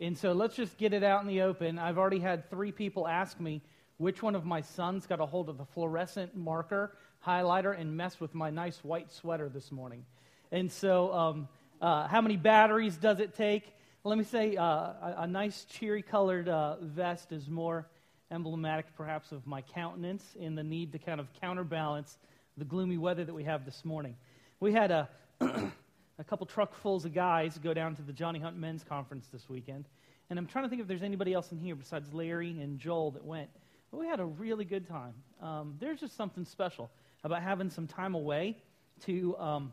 And so let's just get it out in the open. I've already had three people ask me which one of my sons got a hold of the fluorescent marker highlighter and messed with my nice white sweater this morning. And so, um, uh, how many batteries does it take? Let me say uh, a, a, nice cheery colored uh, vest is more emblematic, perhaps, of my countenance in the need to kind of counterbalance the gloomy weather that we have this morning. We had a, a couple truckfuls of guys go down to the Johnny Hunt Men's Conference this weekend. And I'm trying to think if there's anybody else in here besides Larry and Joel that went. But we had a really good time. Um, there's just something special about having some time away to um,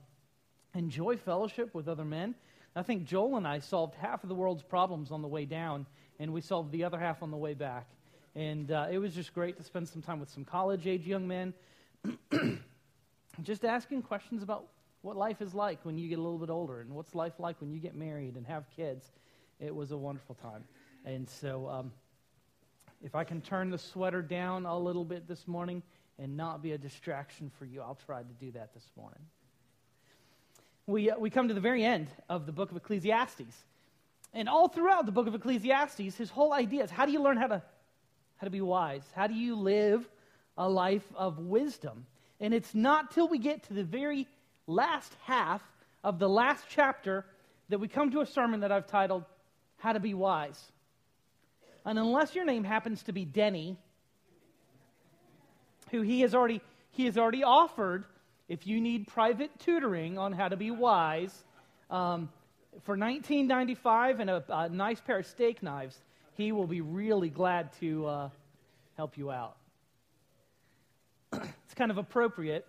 enjoy fellowship with other men. I think Joel and I solved half of the world's problems on the way down, and we solved the other half on the way back. And uh, it was just great to spend some time with some college age young men, just asking questions about what life is like when you get a little bit older and what's life like when you get married and have kids. It was a wonderful time. And so, um, if I can turn the sweater down a little bit this morning and not be a distraction for you, I'll try to do that this morning. We, uh, we come to the very end of the book of Ecclesiastes. And all throughout the book of Ecclesiastes, his whole idea is how do you learn how to how to be wise? How do you live a life of wisdom? And it's not till we get to the very last half of the last chapter that we come to a sermon that I've titled How to Be Wise. And unless your name happens to be Denny, who he has already he has already offered if you need private tutoring on how to be wise um, for 1995 and a, a nice pair of steak knives he will be really glad to uh, help you out. it's kind of appropriate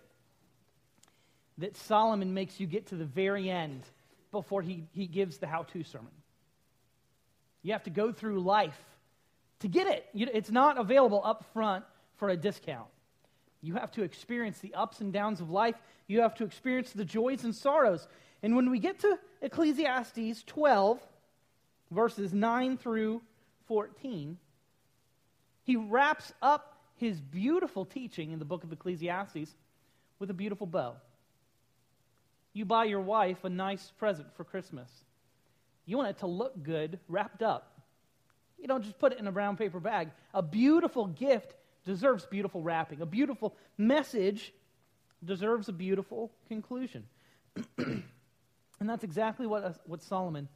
that Solomon makes you get to the very end before he, he gives the how to sermon. You have to go through life to get it. You, it's not available up front for a discount. You have to experience the ups and downs of life. You have to experience the joys and sorrows. And when we get to Ecclesiastes 12, verses 9 through 14, he wraps up his beautiful teaching in the book of Ecclesiastes with a beautiful bow. You buy your wife a nice present for Christmas. You want it to look good wrapped up. You don't just put it in a brown paper bag. A beautiful gift deserves beautiful wrapping. A beautiful message deserves a beautiful conclusion. and that's exactly what, uh, what Solomon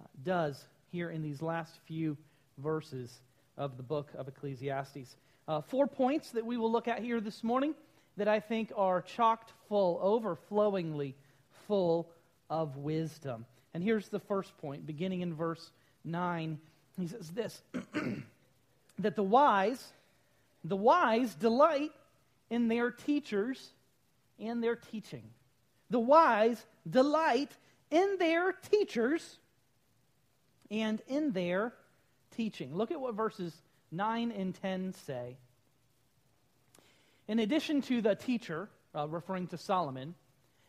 uh, does here in these last few verses of the book of Ecclesiastes. Uh, four points that we will look at here this morning that I think are chocked full, overflowingly full of wisdom. And here's the first point, beginning in verse 9. He says this that the wise, the wise delight in their teachers and their teaching. The wise delight in their teachers and in their teaching. Look at what verses 9 and 10 say. In addition to the teacher, uh, referring to Solomon,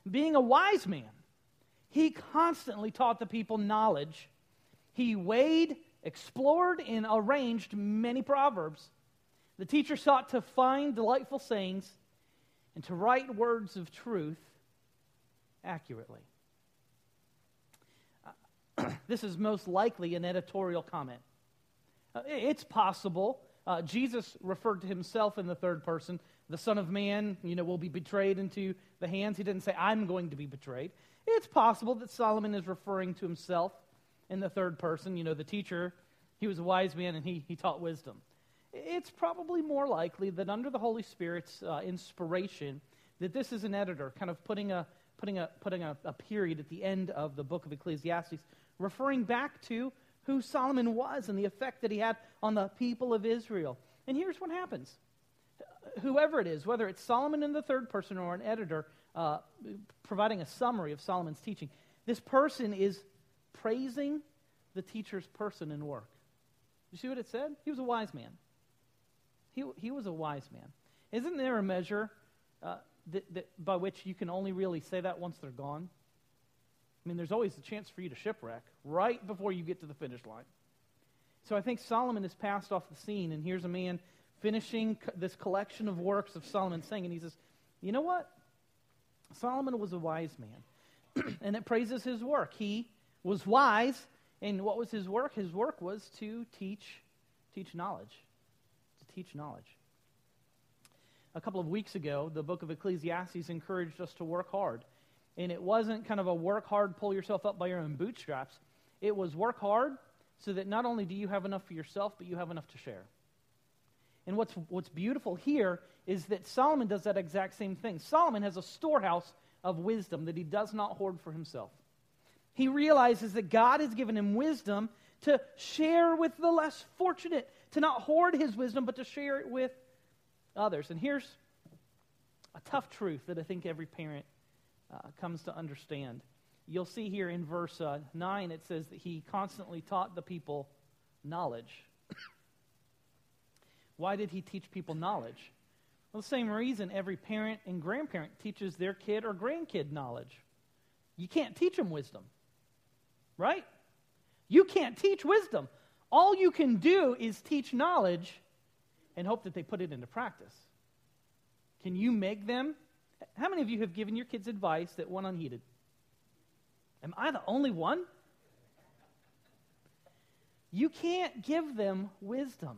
being a wise man, he constantly taught the people knowledge. He weighed, explored, and arranged many proverbs. The teacher sought to find delightful sayings and to write words of truth accurately. Uh, this is most likely an editorial comment. Uh, it's possible. Uh, Jesus referred to himself in the third person. The Son of Man, you know, will be betrayed into the hands. He didn't say, I'm going to be betrayed. It's possible that Solomon is referring to himself in the third person. You know, the teacher, he was a wise man and he, he taught wisdom. It's probably more likely that under the Holy Spirit's uh, inspiration, that this is an editor kind of putting a, putting, a, putting a, a period at the end of the book of Ecclesiastes, referring back to who Solomon was and the effect that he had on the people of Israel. And here's what happens whoever it is, whether it's Solomon in the third person or an editor uh, providing a summary of Solomon's teaching, this person is praising the teacher's person and work. You see what it said? He was a wise man. He, he was a wise man. Isn't there a measure uh, that, that, by which you can only really say that once they're gone? I mean, there's always a chance for you to shipwreck right before you get to the finish line. So I think Solomon has passed off the scene, and here's a man finishing this collection of works of Solomon saying, and he says, You know what? Solomon was a wise man, and it praises his work. He was wise And what was his work? His work was to teach, teach knowledge. To teach knowledge. A couple of weeks ago, the book of Ecclesiastes encouraged us to work hard. And it wasn't kind of a work hard, pull yourself up by your own bootstraps. It was work hard so that not only do you have enough for yourself, but you have enough to share. And what's, what's beautiful here is that Solomon does that exact same thing. Solomon has a storehouse of wisdom that he does not hoard for himself. He realizes that God has given him wisdom to share with the less fortunate, to not hoard his wisdom, but to share it with others. And here's a tough truth that I think every parent uh, comes to understand. You'll see here in verse uh, 9, it says that he constantly taught the people knowledge. Why did he teach people knowledge? Well, the same reason every parent and grandparent teaches their kid or grandkid knowledge. You can't teach them wisdom, right? You can't teach wisdom. All you can do is teach knowledge and hope that they put it into practice. Can you make them? How many of you have given your kids advice that went unheeded? Am I the only one? You can't give them wisdom.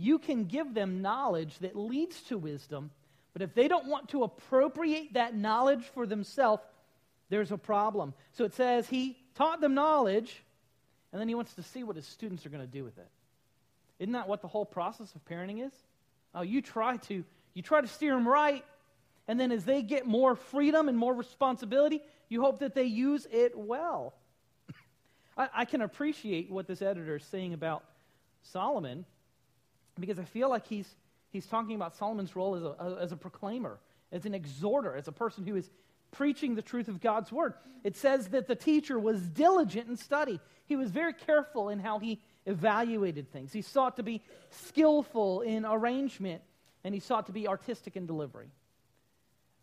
You can give them knowledge that leads to wisdom, but if they don't want to appropriate that knowledge for themselves, there's a problem. So it says he taught them knowledge, and then he wants to see what his students are going to do with it. Isn't that what the whole process of parenting is? Oh, you try to you try to steer them right, and then as they get more freedom and more responsibility, you hope that they use it well. I, I can appreciate what this editor is saying about Solomon because I feel like he's, he's talking about Solomon's role as a, as a proclaimer, as an exhorter, as a person who is preaching the truth of God's word. It says that the teacher was diligent in study. He was very careful in how he evaluated things. He sought to be skillful in arrangement, and he sought to be artistic in delivery.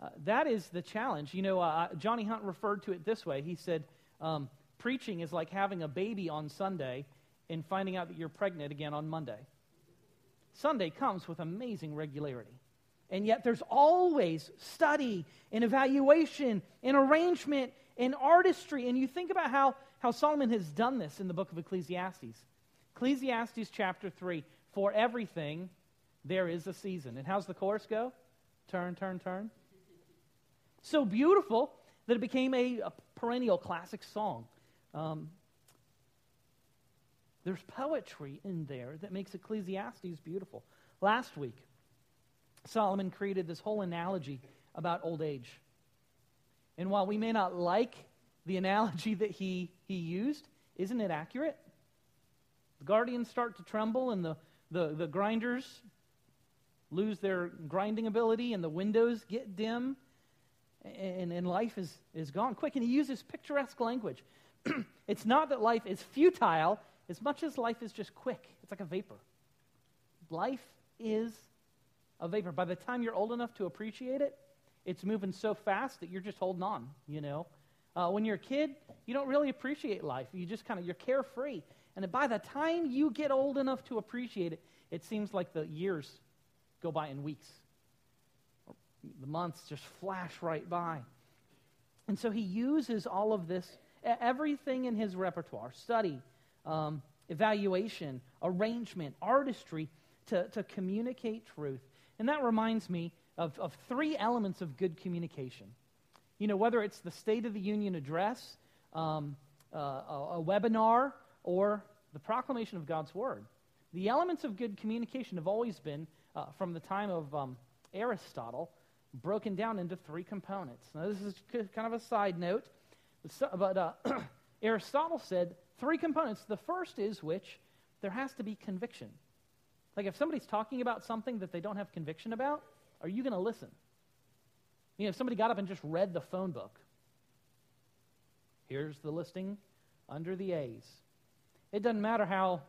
Uh, that is the challenge. You know, uh, Johnny Hunt referred to it this way. He said, um, Preaching is like having a baby on Sunday and finding out that you're pregnant again on Monday. Sunday comes with amazing regularity. And yet there's always study and evaluation and arrangement and artistry. And you think about how, how Solomon has done this in the book of Ecclesiastes. Ecclesiastes chapter 3 For everything there is a season. And how's the chorus go? Turn, turn, turn so beautiful that it became a, a perennial classic song. Um, there's poetry in there that makes Ecclesiastes beautiful. Last week, Solomon created this whole analogy about old age. And while we may not like the analogy that he, he used, isn't it accurate? The guardians start to tremble, and the, the, the grinders lose their grinding ability, and the windows get dim, and, and life is, is gone quick. And he uses picturesque language. it's not that life is futile as much as life is just quick. It's like a vapor. Life is a vapor. By the time you're old enough to appreciate it, it's moving so fast that you're just holding on, you know. Uh, when you're a kid, you don't really appreciate life. You just kind of, you're carefree. And by the time you get old enough to appreciate it, it seems like the years go by in weeks the months just flash right by. And so he uses all of this, everything in his repertoire study, um, evaluation, arrangement, artistry to, to communicate truth. And that reminds me of, of three elements of good communication. You know, whether it's the State of the Union address, um, uh, a, a webinar, or the proclamation of God's Word. The elements of good communication have always been, uh, from the time of um, Aristotle, broken down into three components. Now, this is kind of a side note, but uh, Aristotle said three components. The first is which there has to be conviction. Like if somebody's talking about something that they don't have conviction about, are you going to listen? You know, if somebody got up and just read the phone book, here's the listing under the A's. It doesn't matter how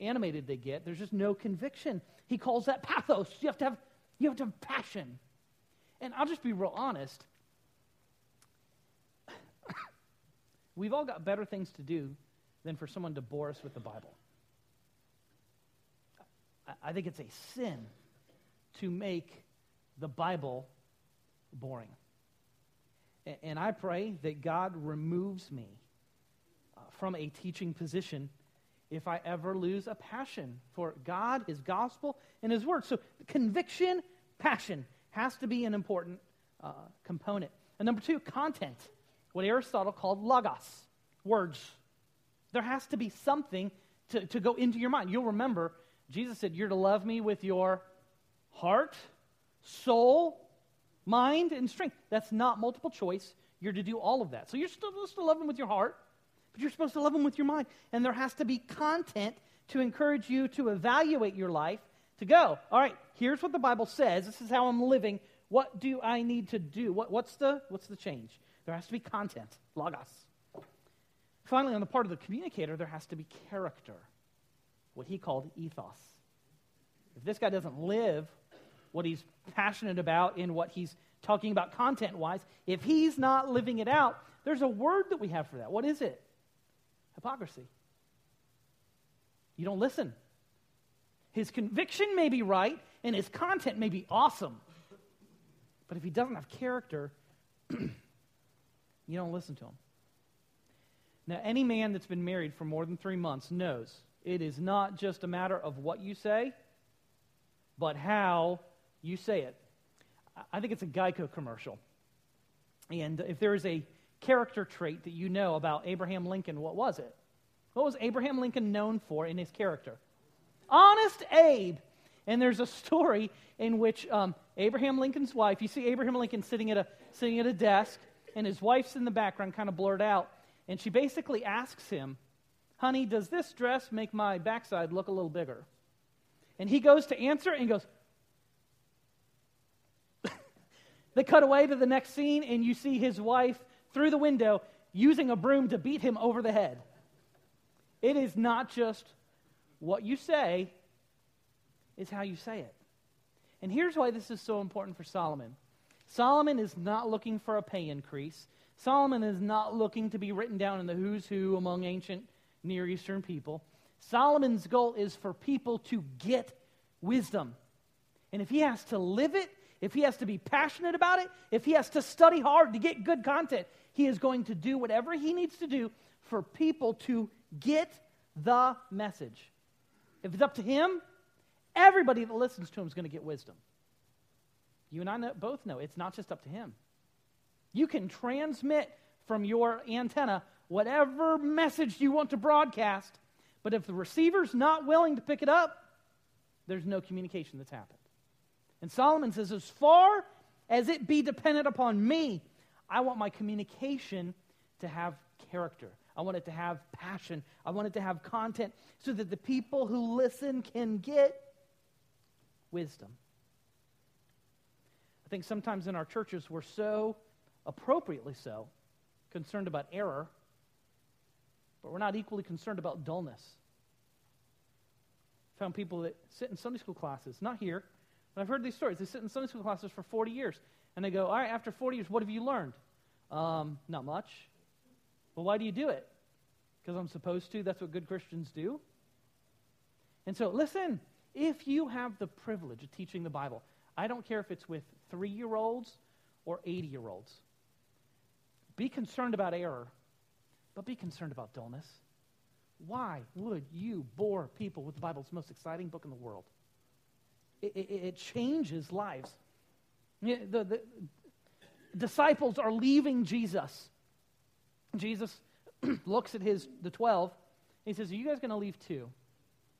animated they get, there's just no conviction. He calls that pathos. You have to have, you have, to have passion. And I'll just be real honest. We've all got better things to do than for someone to bore us with the Bible. I think it's a sin to make the Bible boring. And I pray that God removes me uh, from a teaching position if I ever lose a passion for God, His gospel, and His word. So, conviction, passion has to be an important uh, component. And number two, content, what Aristotle called logos, words. There has to be something to, to go into your mind. You'll remember Jesus said, You're to love me with your heart, soul, mind, and strength. That's not multiple choice. You're to do all of that. So you're supposed to love him with your heart, but you're supposed to love him with your mind. And there has to be content to encourage you to evaluate your life to go, all right, here's what the Bible says. This is how I'm living. What do I need to do? What, what's, the, what's the change? There has to be content, logos. Finally, on the part of the communicator, there has to be character, what he called ethos. If this guy doesn't live what he's passionate about in what he's talking about content wise, if he's not living it out, there's a word that we have for that. What is it? Hypocrisy. You don't listen. His conviction may be right and his content may be awesome. But if he doesn't have character, you don't listen to him. Now, any man that's been married for more than three months knows it is not just a matter of what you say, but how you say it. I think it's a Geico commercial. And if there is a character trait that you know about Abraham Lincoln, what was it? What was Abraham Lincoln known for in his character? Honest Abe. And there's a story in which um, Abraham Lincoln's wife, you see Abraham Lincoln sitting at, a, sitting at a desk, and his wife's in the background, kind of blurred out. And she basically asks him, Honey, does this dress make my backside look a little bigger? And he goes to answer and goes, They cut away to the next scene, and you see his wife through the window using a broom to beat him over the head. It is not just what you say, it's how you say it. And here's why this is so important for Solomon Solomon is not looking for a pay increase. Solomon is not looking to be written down in the who's who among ancient Near Eastern people. Solomon's goal is for people to get wisdom. And if he has to live it, if he has to be passionate about it, if he has to study hard to get good content, he is going to do whatever he needs to do for people to get the message. If it's up to him, everybody that listens to him is going to get wisdom. You and I know, both know it's not just up to him. You can transmit from your antenna whatever message you want to broadcast, but if the receiver's not willing to pick it up, there's no communication that's happened. And Solomon says, as far as it be dependent upon me, I want my communication to have character. I want it to have passion. I want it to have content so that the people who listen can get wisdom. I think sometimes in our churches we're so, appropriately so, concerned about error, but we're not equally concerned about dullness. I found people that sit in Sunday school classes, not here, but I've heard these stories. They sit in Sunday school classes for 40 years, and they go, All right, after 40 years, what have you learned? Um, not much. Well, why do you do it? Because I'm supposed to. That's what good Christians do. And so, listen, if you have the privilege of teaching the Bible, I don't care if it's with three year olds or 80 year olds, be concerned about error, but be concerned about dullness. Why would you bore people with the Bible's most exciting book in the world. It, it, it changes lives. The, the disciples are leaving Jesus. Jesus looks at his the 12. He says, Are you guys going to leave too?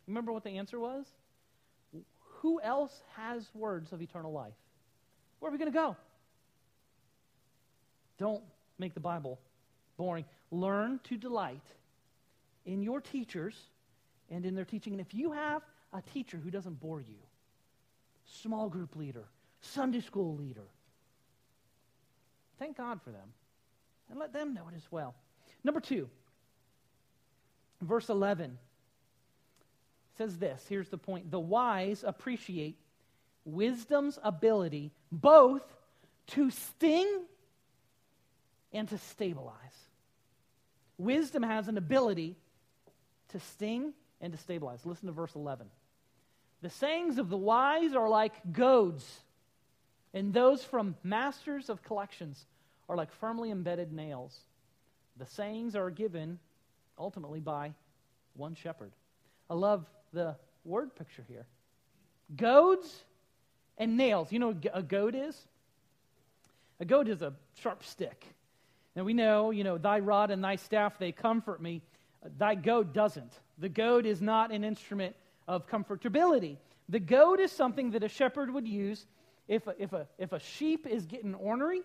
Remember what the answer was? Who else has words of eternal life? Where are we going to go? Don't make the Bible boring. Learn to delight in your teachers and in their teaching. And if you have a teacher who doesn't bore you, small group leader, Sunday school leader. Thank God for them. And let them know it as well. Number two, verse 11 says this. Here's the point The wise appreciate wisdom's ability both to sting and to stabilize. Wisdom has an ability to sting and to stabilize. Listen to verse 11. The sayings of the wise are like goads, and those from masters of collections are like firmly embedded nails. The sayings are given ultimately by one shepherd. I love the word picture here goads and nails. You know what a goad is? A goad is a sharp stick. And we know, you know, thy rod and thy staff, they comfort me. Thy goad doesn't. The goad is not an instrument of comfortability. The goad is something that a shepherd would use if a, if a, if a sheep is getting ornery.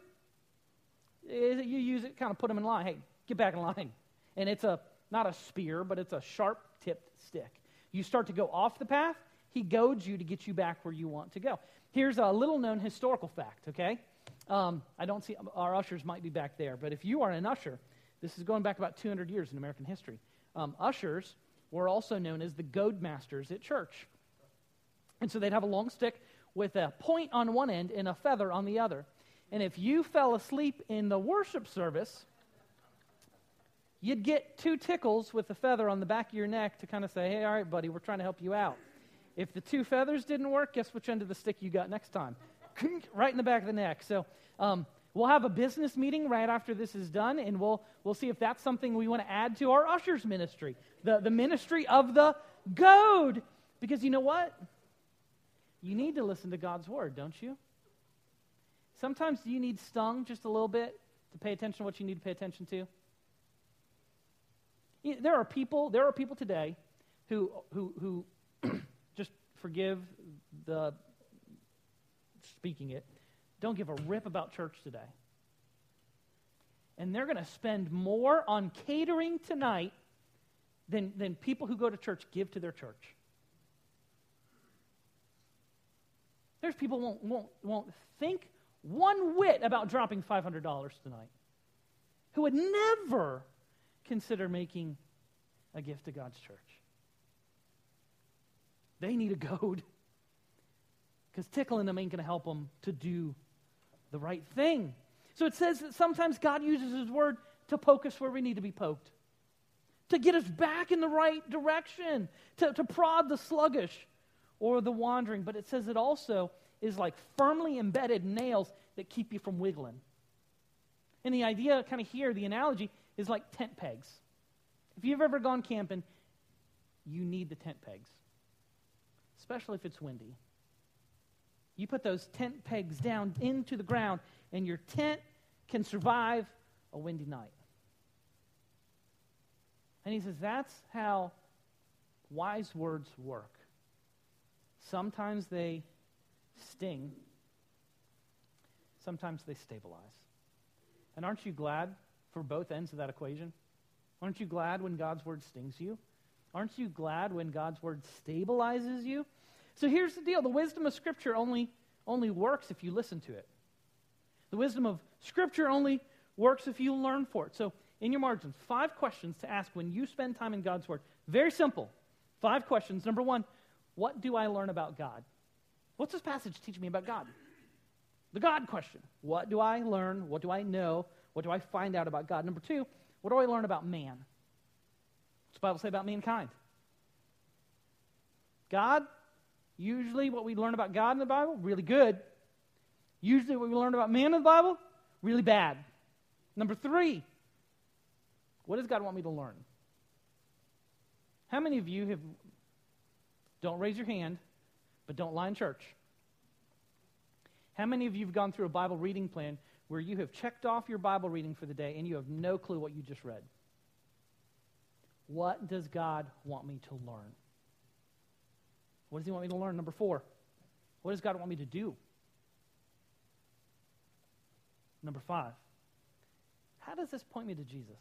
Eh, you use it, kind of put them in line. Hey, get back in line. And it's a not a spear, but it's a sharp tipped stick. You start to go off the path, he goads you to get you back where you want to go. Here's a little known historical fact, okay? Um, I don't see, our ushers might be back there, but if you are an usher, this is going back about 200 years in American history. Um, ushers were also known as the goad masters at church. And so they'd have a long stick with a point on one end and a feather on the other. And if you fell asleep in the worship service, you'd get two tickles with the feather on the back of your neck to kind of say, hey, all right, buddy, we're trying to help you out. If the two feathers didn't work, guess which end of the stick you got next time? Right in the back of the neck. So um, we'll have a business meeting right after this is done, and we'll, we'll see if that's something we want to add to our ushers ministry, the, the ministry of the goad. Because you know what? You need to listen to God's word, don't you? Sometimes you need stung just a little bit to pay attention to what you need to pay attention to. There are people, there are people today who, who, who just forgive the speaking it, don't give a rip about church today. And they're going to spend more on catering tonight than, than people who go to church give to their church. There's people won't, won't, won't think one whit about dropping $500 tonight who would never consider making a gift to God's church. They need a goad because tickling them ain't going to help them to do the right thing. So it says that sometimes God uses His word to poke us where we need to be poked, to get us back in the right direction, to, to prod the sluggish or the wandering. But it says it also is like firmly embedded nails that keep you from wiggling. And the idea, kind of here, the analogy is like tent pegs. If you've ever gone camping, you need the tent pegs, especially if it's windy. You put those tent pegs down into the ground, and your tent can survive a windy night. And he says that's how wise words work. Sometimes they sting, sometimes they stabilize. And aren't you glad for both ends of that equation? Aren't you glad when God's word stings you? Aren't you glad when God's word stabilizes you? So here's the deal the wisdom of Scripture only, only works if you listen to it. The wisdom of Scripture only works if you learn for it. So, in your margins, five questions to ask when you spend time in God's Word. Very simple. Five questions. Number one, what do I learn about God? What's this passage teach me about God? The God question. What do I learn? What do I know? What do I find out about God? Number two, what do I learn about man? What's the Bible say about mankind? God, usually what we learn about God in the Bible, really good. Usually what we learn about man in the Bible, really bad. Number three, what does God want me to learn? How many of you have, don't raise your hand, but don't lie in church? How many of you have gone through a Bible reading plan where you have checked off your Bible reading for the day and you have no clue what you just read. What does God want me to learn? What does He want me to learn? Number four, what does God want me to do? Number five, how does this point me to Jesus?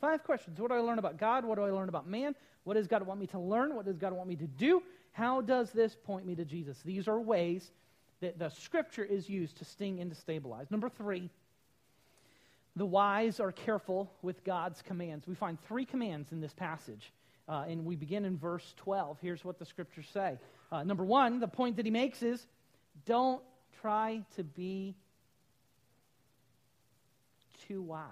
Five questions. What do I learn about God? What do I learn about man? What does God want me to learn? What does God want me to do? How does this point me to Jesus? These are ways that the scripture is used to sting and to stabilize. Number three, the wise are careful with God's commands. We find three commands in this passage, uh, and we begin in verse 12. Here's what the scriptures say. Uh, number one, the point that he makes is don't try to be too wise.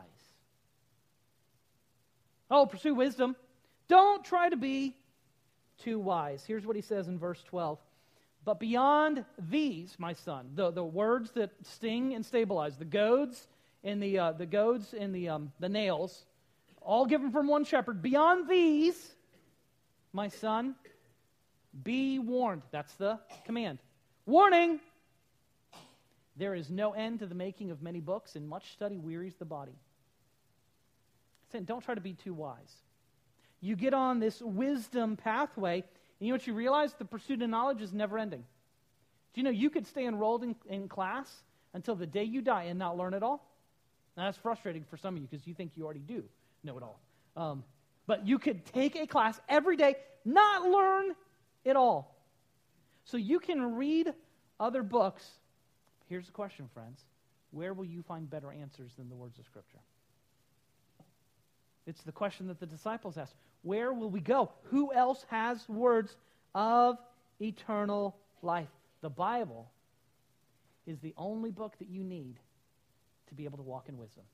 Oh, pursue wisdom. Don't try to be too wise. Here's what he says in verse 12 but beyond these, my son, the, the words that sting and stabilize, the goads and the, uh, the goads and the, um, the nails, all given from one shepherd. Beyond these, my son, be warned. That's the command. Warning! There is no end to the making of many books, and much study wearies the body. Saying, don't try to be too wise. You get on this wisdom pathway, and you know what you realize? The pursuit of knowledge is never ending. Do you know you could stay enrolled in, in class until the day you die and not learn at all? Now, that's frustrating for some of you because you think you already do know it all. Um, but you could take a class every day, not learn it all. So you can read other books. Here's the question, friends where will you find better answers than the words of Scripture? It's the question that the disciples asked. Where will we go? Who else has words of eternal life? The Bible is the only book that you need to be able to walk in wisdom.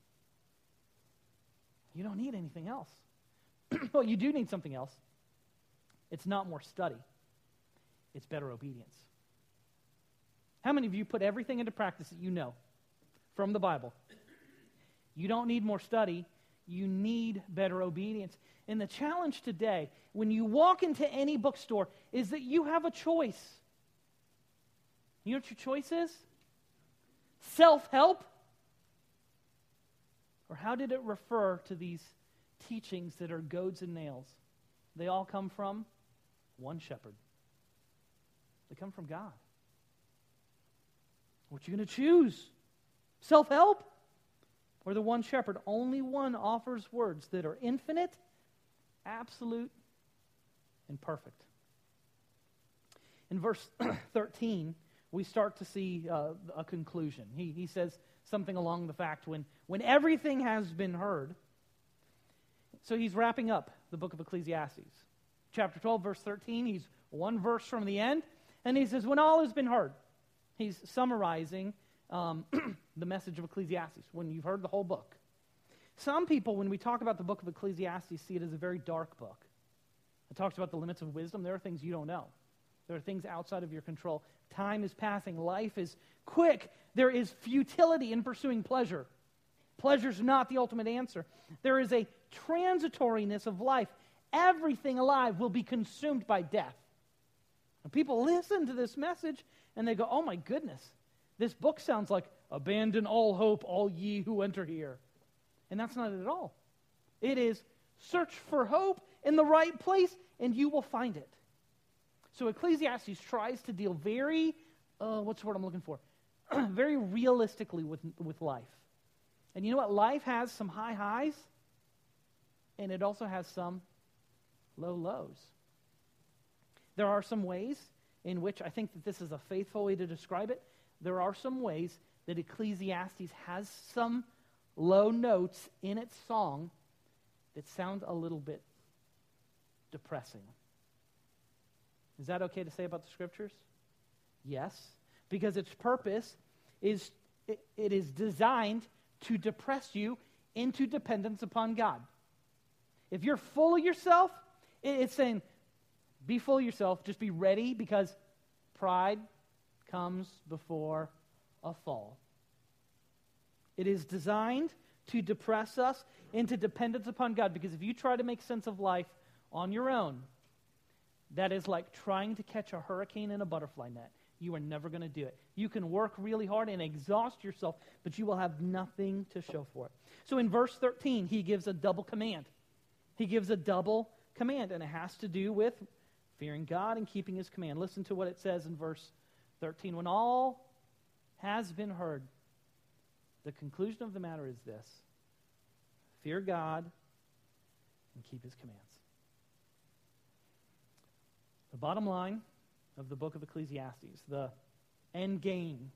You don't need anything else. well, you do need something else. It's not more study, it's better obedience. How many of you put everything into practice that you know from the Bible? You don't need more study, you need better obedience. And the challenge today, when you walk into any bookstore, is that you have a choice. You know what your choice is? Self help or how did it refer to these teachings that are goads and nails? They all come from one shepherd. They come from God. What you going to choose? Self help or the one shepherd? Only one offers words that are infinite, absolute, and perfect. In verse 13, we start to see uh, a conclusion. He, he says, something along the fact when, when everything has been heard. So he's wrapping up the book of Ecclesiastes. Chapter 12, verse 13, he's one verse from the end, and he says, When all has been heard, he's summarizing um, the message of Ecclesiastes, when you've heard the whole book. Some people, when we talk about the book of Ecclesiastes, see it as a very dark book. It talks about the limits of wisdom. There are things you don't know. There are things outside of your control. Time is passing. Life is quick. There is futility in pursuing pleasure. Pleasure is not the ultimate answer. There is a transitoriness of life. Everything alive will be consumed by death. And people listen to this message and they go, oh my goodness, this book sounds like abandon all hope, all ye who enter here. And that's not it at all. It is search for hope in the right place and you will find it. So Ecclesiastes tries to deal very, uh, what's the word I'm looking for? very realistically with, with life. And you know what? Life has some high highs, and it also has some low lows. There are some ways in which I think that this is a faithful way to describe it. There are some ways that Ecclesiastes has some low notes in its song that sound a little bit depressing. Is that okay to say about the scriptures? Yes, because its purpose is it, it is designed to depress you into dependence upon God. If you're full of yourself, it's saying, be full of yourself, just be ready because pride comes before a fall. It is designed to depress us into dependence upon God because if you try to make sense of life on your own, that is like trying to catch a hurricane in a butterfly net. You are never going to do it. You can work really hard and exhaust yourself, but you will have nothing to show for it. So in verse 13, he gives a double command. He gives a double command, and it has to do with fearing God and keeping his command. Listen to what it says in verse 13. When all has been heard, the conclusion of the matter is this fear God and keep his commands. The bottom line of the book of Ecclesiastes, the end game,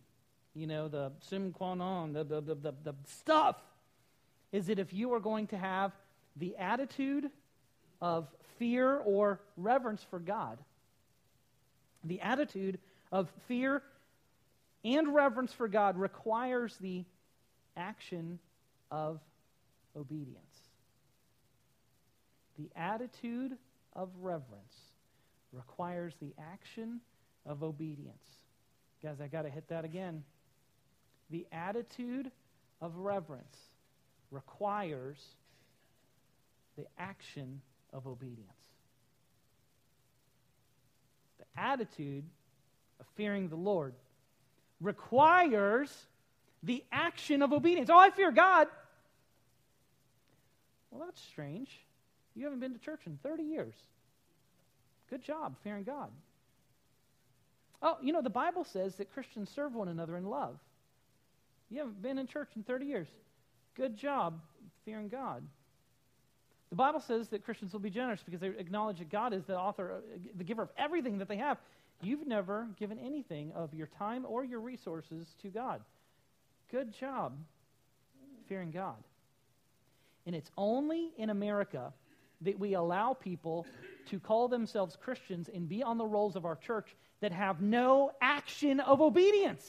you know, the sine qua non, the, the, the, the, the stuff, is that if you are going to have the attitude of fear or reverence for God, the attitude of fear and reverence for God requires the action of obedience. The attitude of reverence requires the action of obedience. Guys, I got to hit that again. The attitude of reverence requires the action of obedience. The attitude of fearing the Lord requires the action of obedience. Oh, I fear God. Well, that's strange. You haven't been to church in 30 years. Good job fearing God. Oh, you know, the Bible says that Christians serve one another in love. You haven't been in church in 30 years. Good job fearing God. The Bible says that Christians will be generous because they acknowledge that God is the author, the giver of everything that they have. You've never given anything of your time or your resources to God. Good job fearing God. And it's only in America that we allow people to call themselves Christians and be on the rolls of our church that have no action of obedience.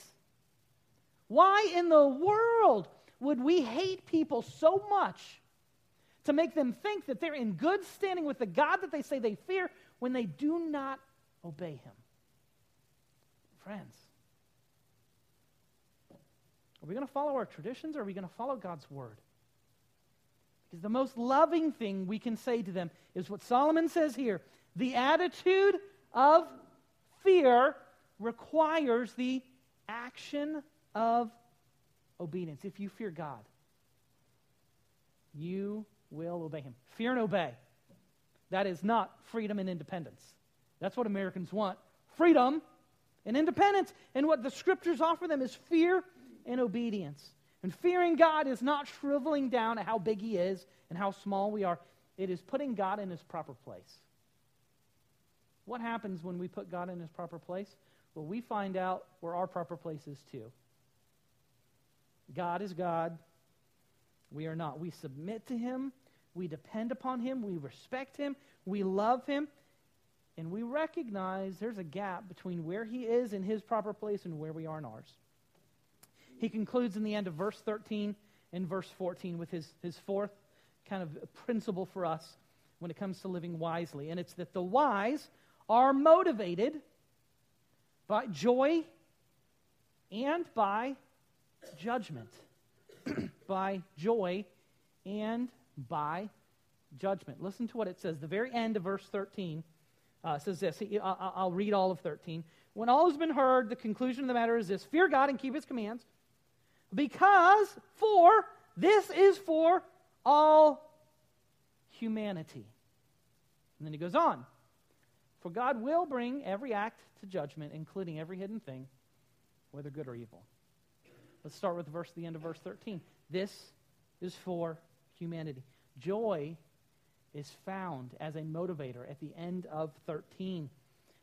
Why in the world would we hate people so much to make them think that they're in good standing with the God that they say they fear when they do not obey Him? Friends, are we going to follow our traditions or are we going to follow God's word? Because the most loving thing we can say to them is what Solomon says here the attitude of fear requires the action of obedience. If you fear God, you will obey Him. Fear and obey. That is not freedom and independence. That's what Americans want freedom and independence. And what the scriptures offer them is fear and obedience. And fearing God is not shriveling down at how big He is and how small we are, it is putting God in His proper place. What happens when we put God in His proper place? Well, we find out where our proper place is too. God is God. We are not. We submit to Him. We depend upon Him. We respect Him. We love Him. And we recognize there's a gap between where He is in His proper place and where we are in ours. He concludes in the end of verse 13 and verse 14 with his, his fourth kind of principle for us when it comes to living wisely. And it's that the wise are motivated by joy and by judgment. by joy and by judgment. Listen to what it says. The very end of verse 13 uh, says this. I'll read all of 13. When all has been heard, the conclusion of the matter is this fear God and keep his commands because for this is for all humanity. And then he goes on. For God will bring every act to judgment, including every hidden thing, whether good or evil. Let's start with the verse the end of verse 13. This is for humanity. Joy is found as a motivator at the end of 13.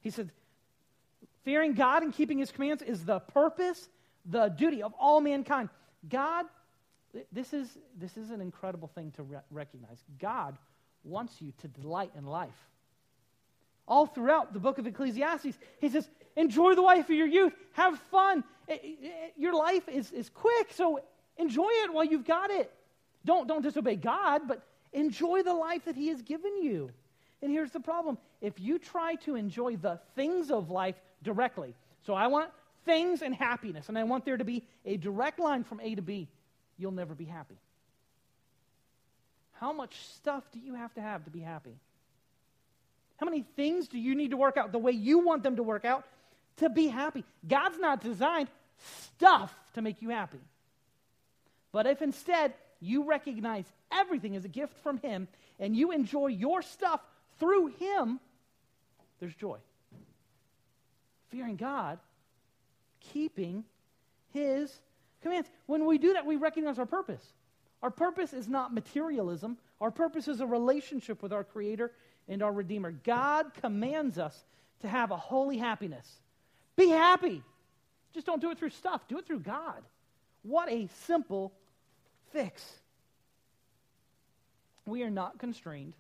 He said, Fearing God and keeping his commands is the purpose the duty of all mankind. God, this is, this is an incredible thing to re- recognize. God wants you to delight in life. All throughout the book of Ecclesiastes, he says, enjoy the life of your youth, have fun. It, it, your life is, is quick, so enjoy it while you've got it. Don't, don't disobey God, but enjoy the life that he has given you. And here's the problem if you try to enjoy the things of life directly, so I want things and happiness, and I want there to be a direct line from A to B, you'll never be happy. How much stuff do you have to have to be happy? How many things do you need to work out the way you want them to work out to be happy? God's not designed stuff to make you happy. But if instead you recognize everything as a gift from Him and you enjoy your stuff through Him, there's joy. Fearing God keeping his commands. When we do that, we recognize our purpose. Our purpose is not materialism, our purpose is a relationship with our Creator and our Redeemer. God commands us to have a holy happiness. Be happy. Just don't do it through stuff, do it through God. What a simple fix. We are not constrained.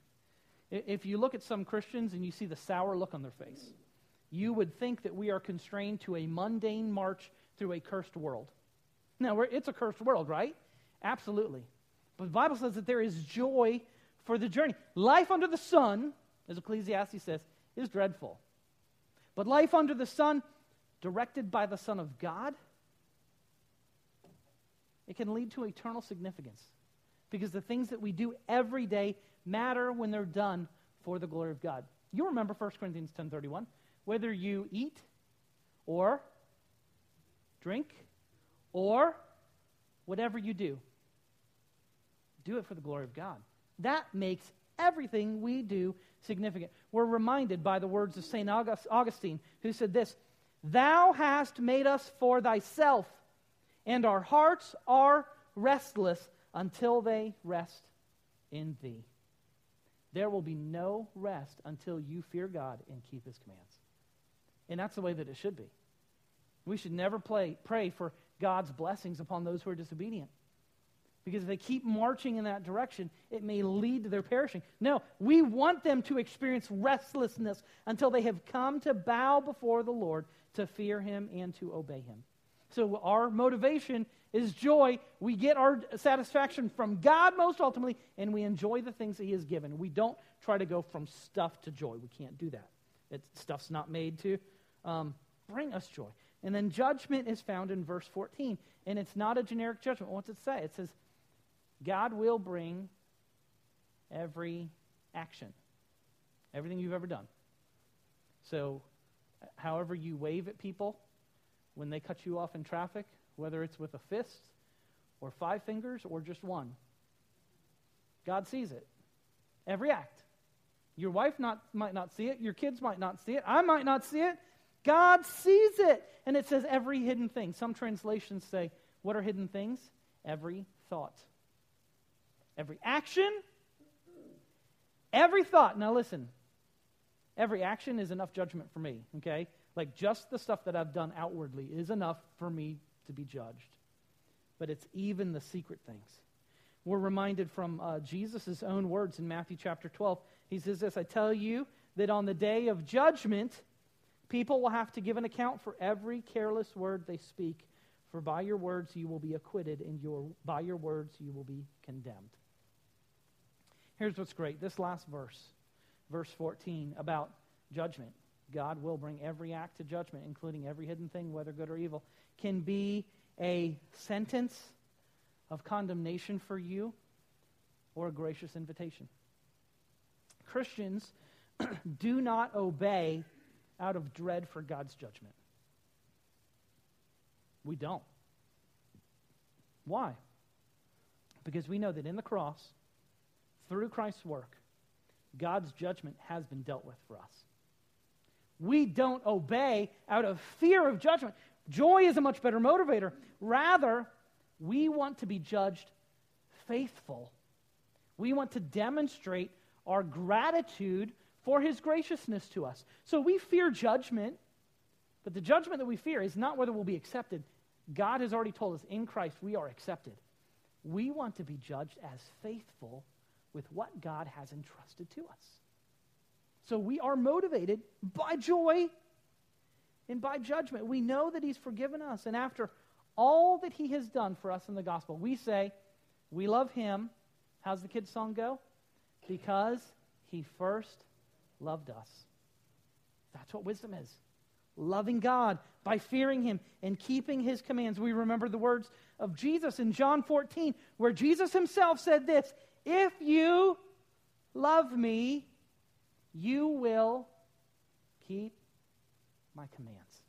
If you look at some Christians and you see the sour look on their face, you would think that we are constrained to a mundane march through a cursed world. Now, it's a cursed world, right? Absolutely. But the Bible says that there is joy for the journey. Life under the sun, as Ecclesiastes says, is dreadful. But life under the sun, directed by the Son of God, it can lead to eternal significance. because the things that we do every day matter when they're done for the glory of God. You remember 1 Corinthians 10:31, whether you eat or drink or whatever you do, do it for the glory of God. That makes everything we do significant. We're reminded by the words of St. Augustine, who said this Thou hast made us for thyself, and our hearts are restless until they rest in thee. There will be no rest until you fear God and keep his commands. And that's the way that it should be. We should never play, pray for God's blessings upon those who are disobedient. Because if they keep marching in that direction, it may lead to their perishing. No, we want them to experience restlessness until they have come to bow before the Lord, to fear him, and to obey him. So our motivation is joy. We get our satisfaction from God most ultimately, and we enjoy the things that He has given. We don't try to go from stuff to joy. We can't do that. It, stuff's not made to um, bring us joy. And then judgment is found in verse 14. And it's not a generic judgment. What's it say? It says, God will bring every action, everything you've ever done. So, however you wave at people when they cut you off in traffic, whether it's with a fist or five fingers or just one, God sees it. Every act. Your wife not, might not see it. Your kids might not see it. I might not see it. God sees it. And it says every hidden thing. Some translations say, what are hidden things? Every thought every action, every thought. Now, listen, every action is enough judgment for me, okay? Like, just the stuff that I've done outwardly is enough for me to be judged. But it's even the secret things. We're reminded from uh, Jesus' own words in Matthew chapter 12. He says this I tell you that on the day of judgment, people will have to give an account for every careless word they speak. For by your words you will be acquitted, and your, by your words you will be condemned. Here's what's great this last verse, verse 14, about judgment. God will bring every act to judgment, including every hidden thing, whether good or evil, can be a sentence of condemnation for you or a gracious invitation. Christians do not obey out of dread for God's judgment. We don't. Why? Because we know that in the cross, through Christ's work, God's judgment has been dealt with for us. We don't obey out of fear of judgment. Joy is a much better motivator. Rather, we want to be judged faithful. We want to demonstrate our gratitude for his graciousness to us. So we fear judgment, but the judgment that we fear is not whether we'll be accepted. God has already told us in Christ we are accepted. We want to be judged as faithful with what God has entrusted to us. So we are motivated by joy and by judgment. We know that He's forgiven us. And after all that He has done for us in the gospel, we say, We love Him. How's the kids' song go? Because He first loved us. That's what wisdom is loving God by fearing Him and keeping His commands. We remember the words of Jesus in John 14, where Jesus Himself said this if you love me, you will keep my commands.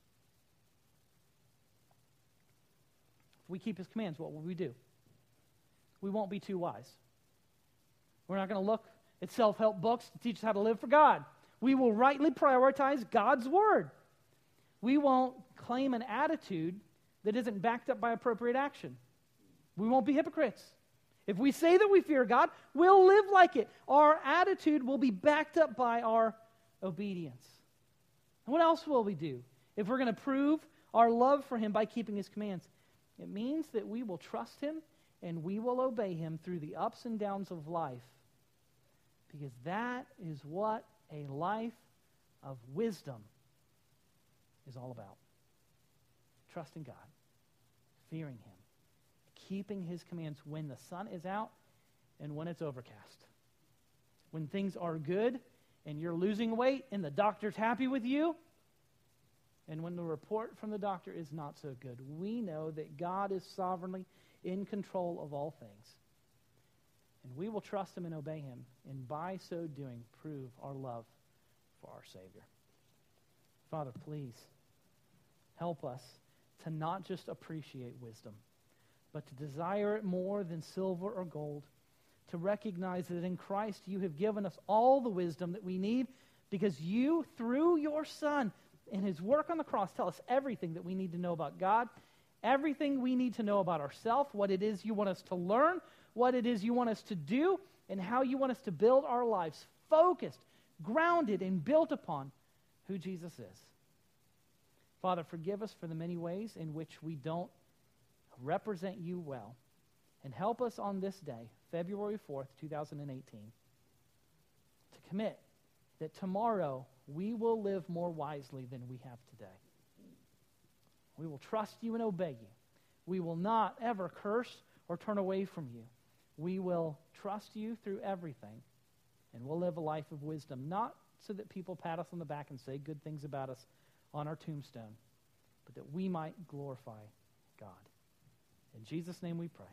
If we keep his commands, what will we do? We won't be too wise. We're not going to look at self help books to teach us how to live for God. We will rightly prioritize God's word. We won't claim an attitude that isn't backed up by appropriate action. We won't be hypocrites. If we say that we fear God, we'll live like it. Our attitude will be backed up by our obedience. And what else will we do if we're going to prove our love for Him by keeping His commands? It means that we will trust Him and we will obey Him through the ups and downs of life. Because that is what a life of wisdom is all about. Trusting God, fearing Him keeping his commands when the sun is out and when it's overcast. When things are good and you're losing weight and the doctor's happy with you, and when the report from the doctor is not so good. We know that God is sovereignly in control of all things. And we will trust him and obey him, and by so doing, prove our love for our Savior. Father, please help us to not just appreciate wisdom, but to desire it more than silver or gold, to recognize that in Christ you have given us all the wisdom that we need because you, through your Son and his work on the cross, tell us everything that we need to know about God, everything we need to know about ourselves, what it is you want us to learn, what it is you want us to do, and how you want us to build our lives focused, grounded, and built upon who Jesus is. Father, forgive us for the many ways in which we don't represent you well. And help us on this day, February 4th, 2018, to commit that tomorrow we will live more wisely than we have today. We will trust you and obey you. We will not ever curse or turn away from you. We will trust you through everything, and we'll live a life of wisdom, not so that people pat us on the back and say good things about us on our tombstone, but that we might glorify God. In Jesus' name we pray.